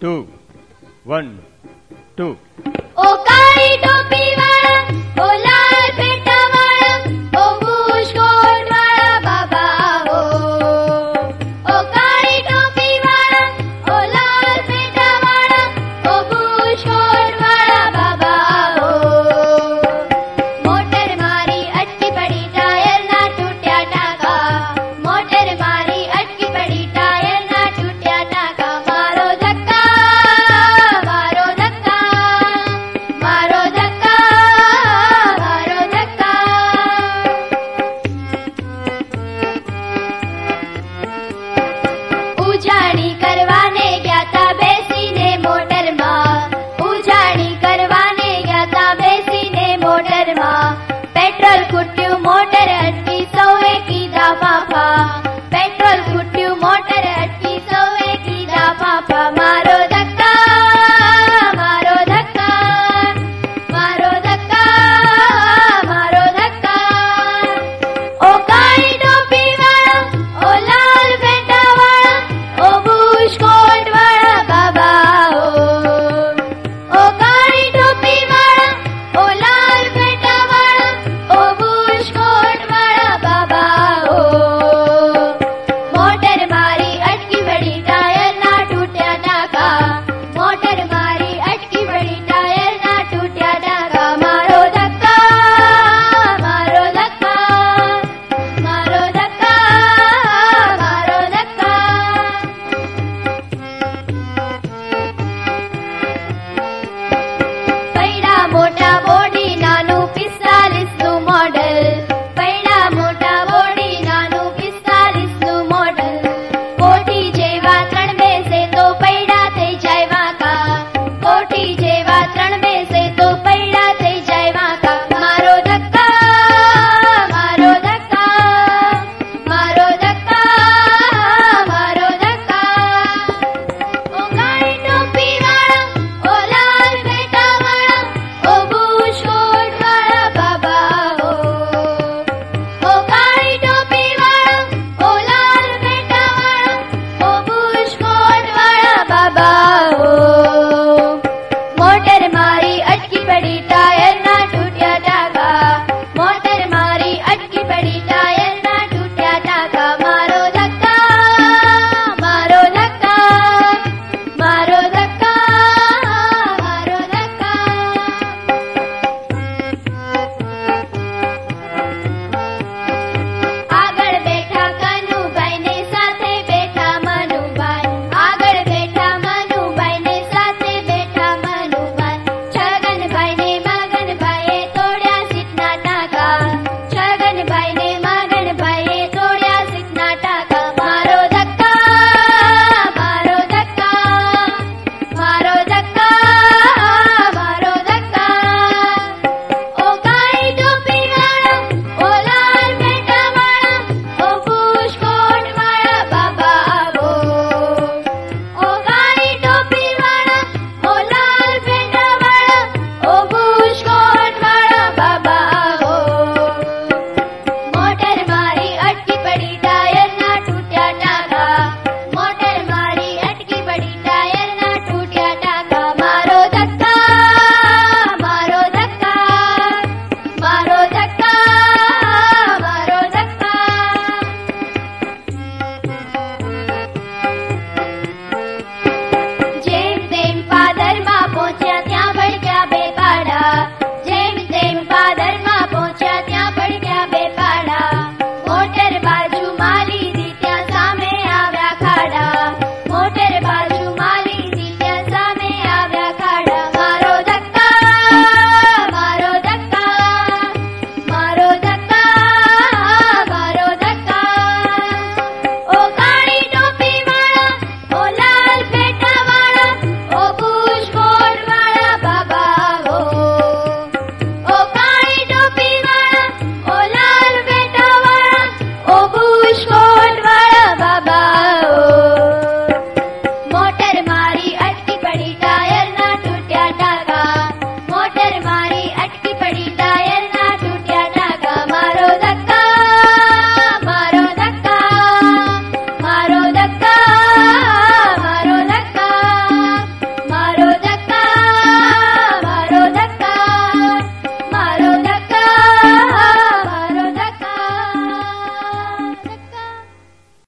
two, one, two.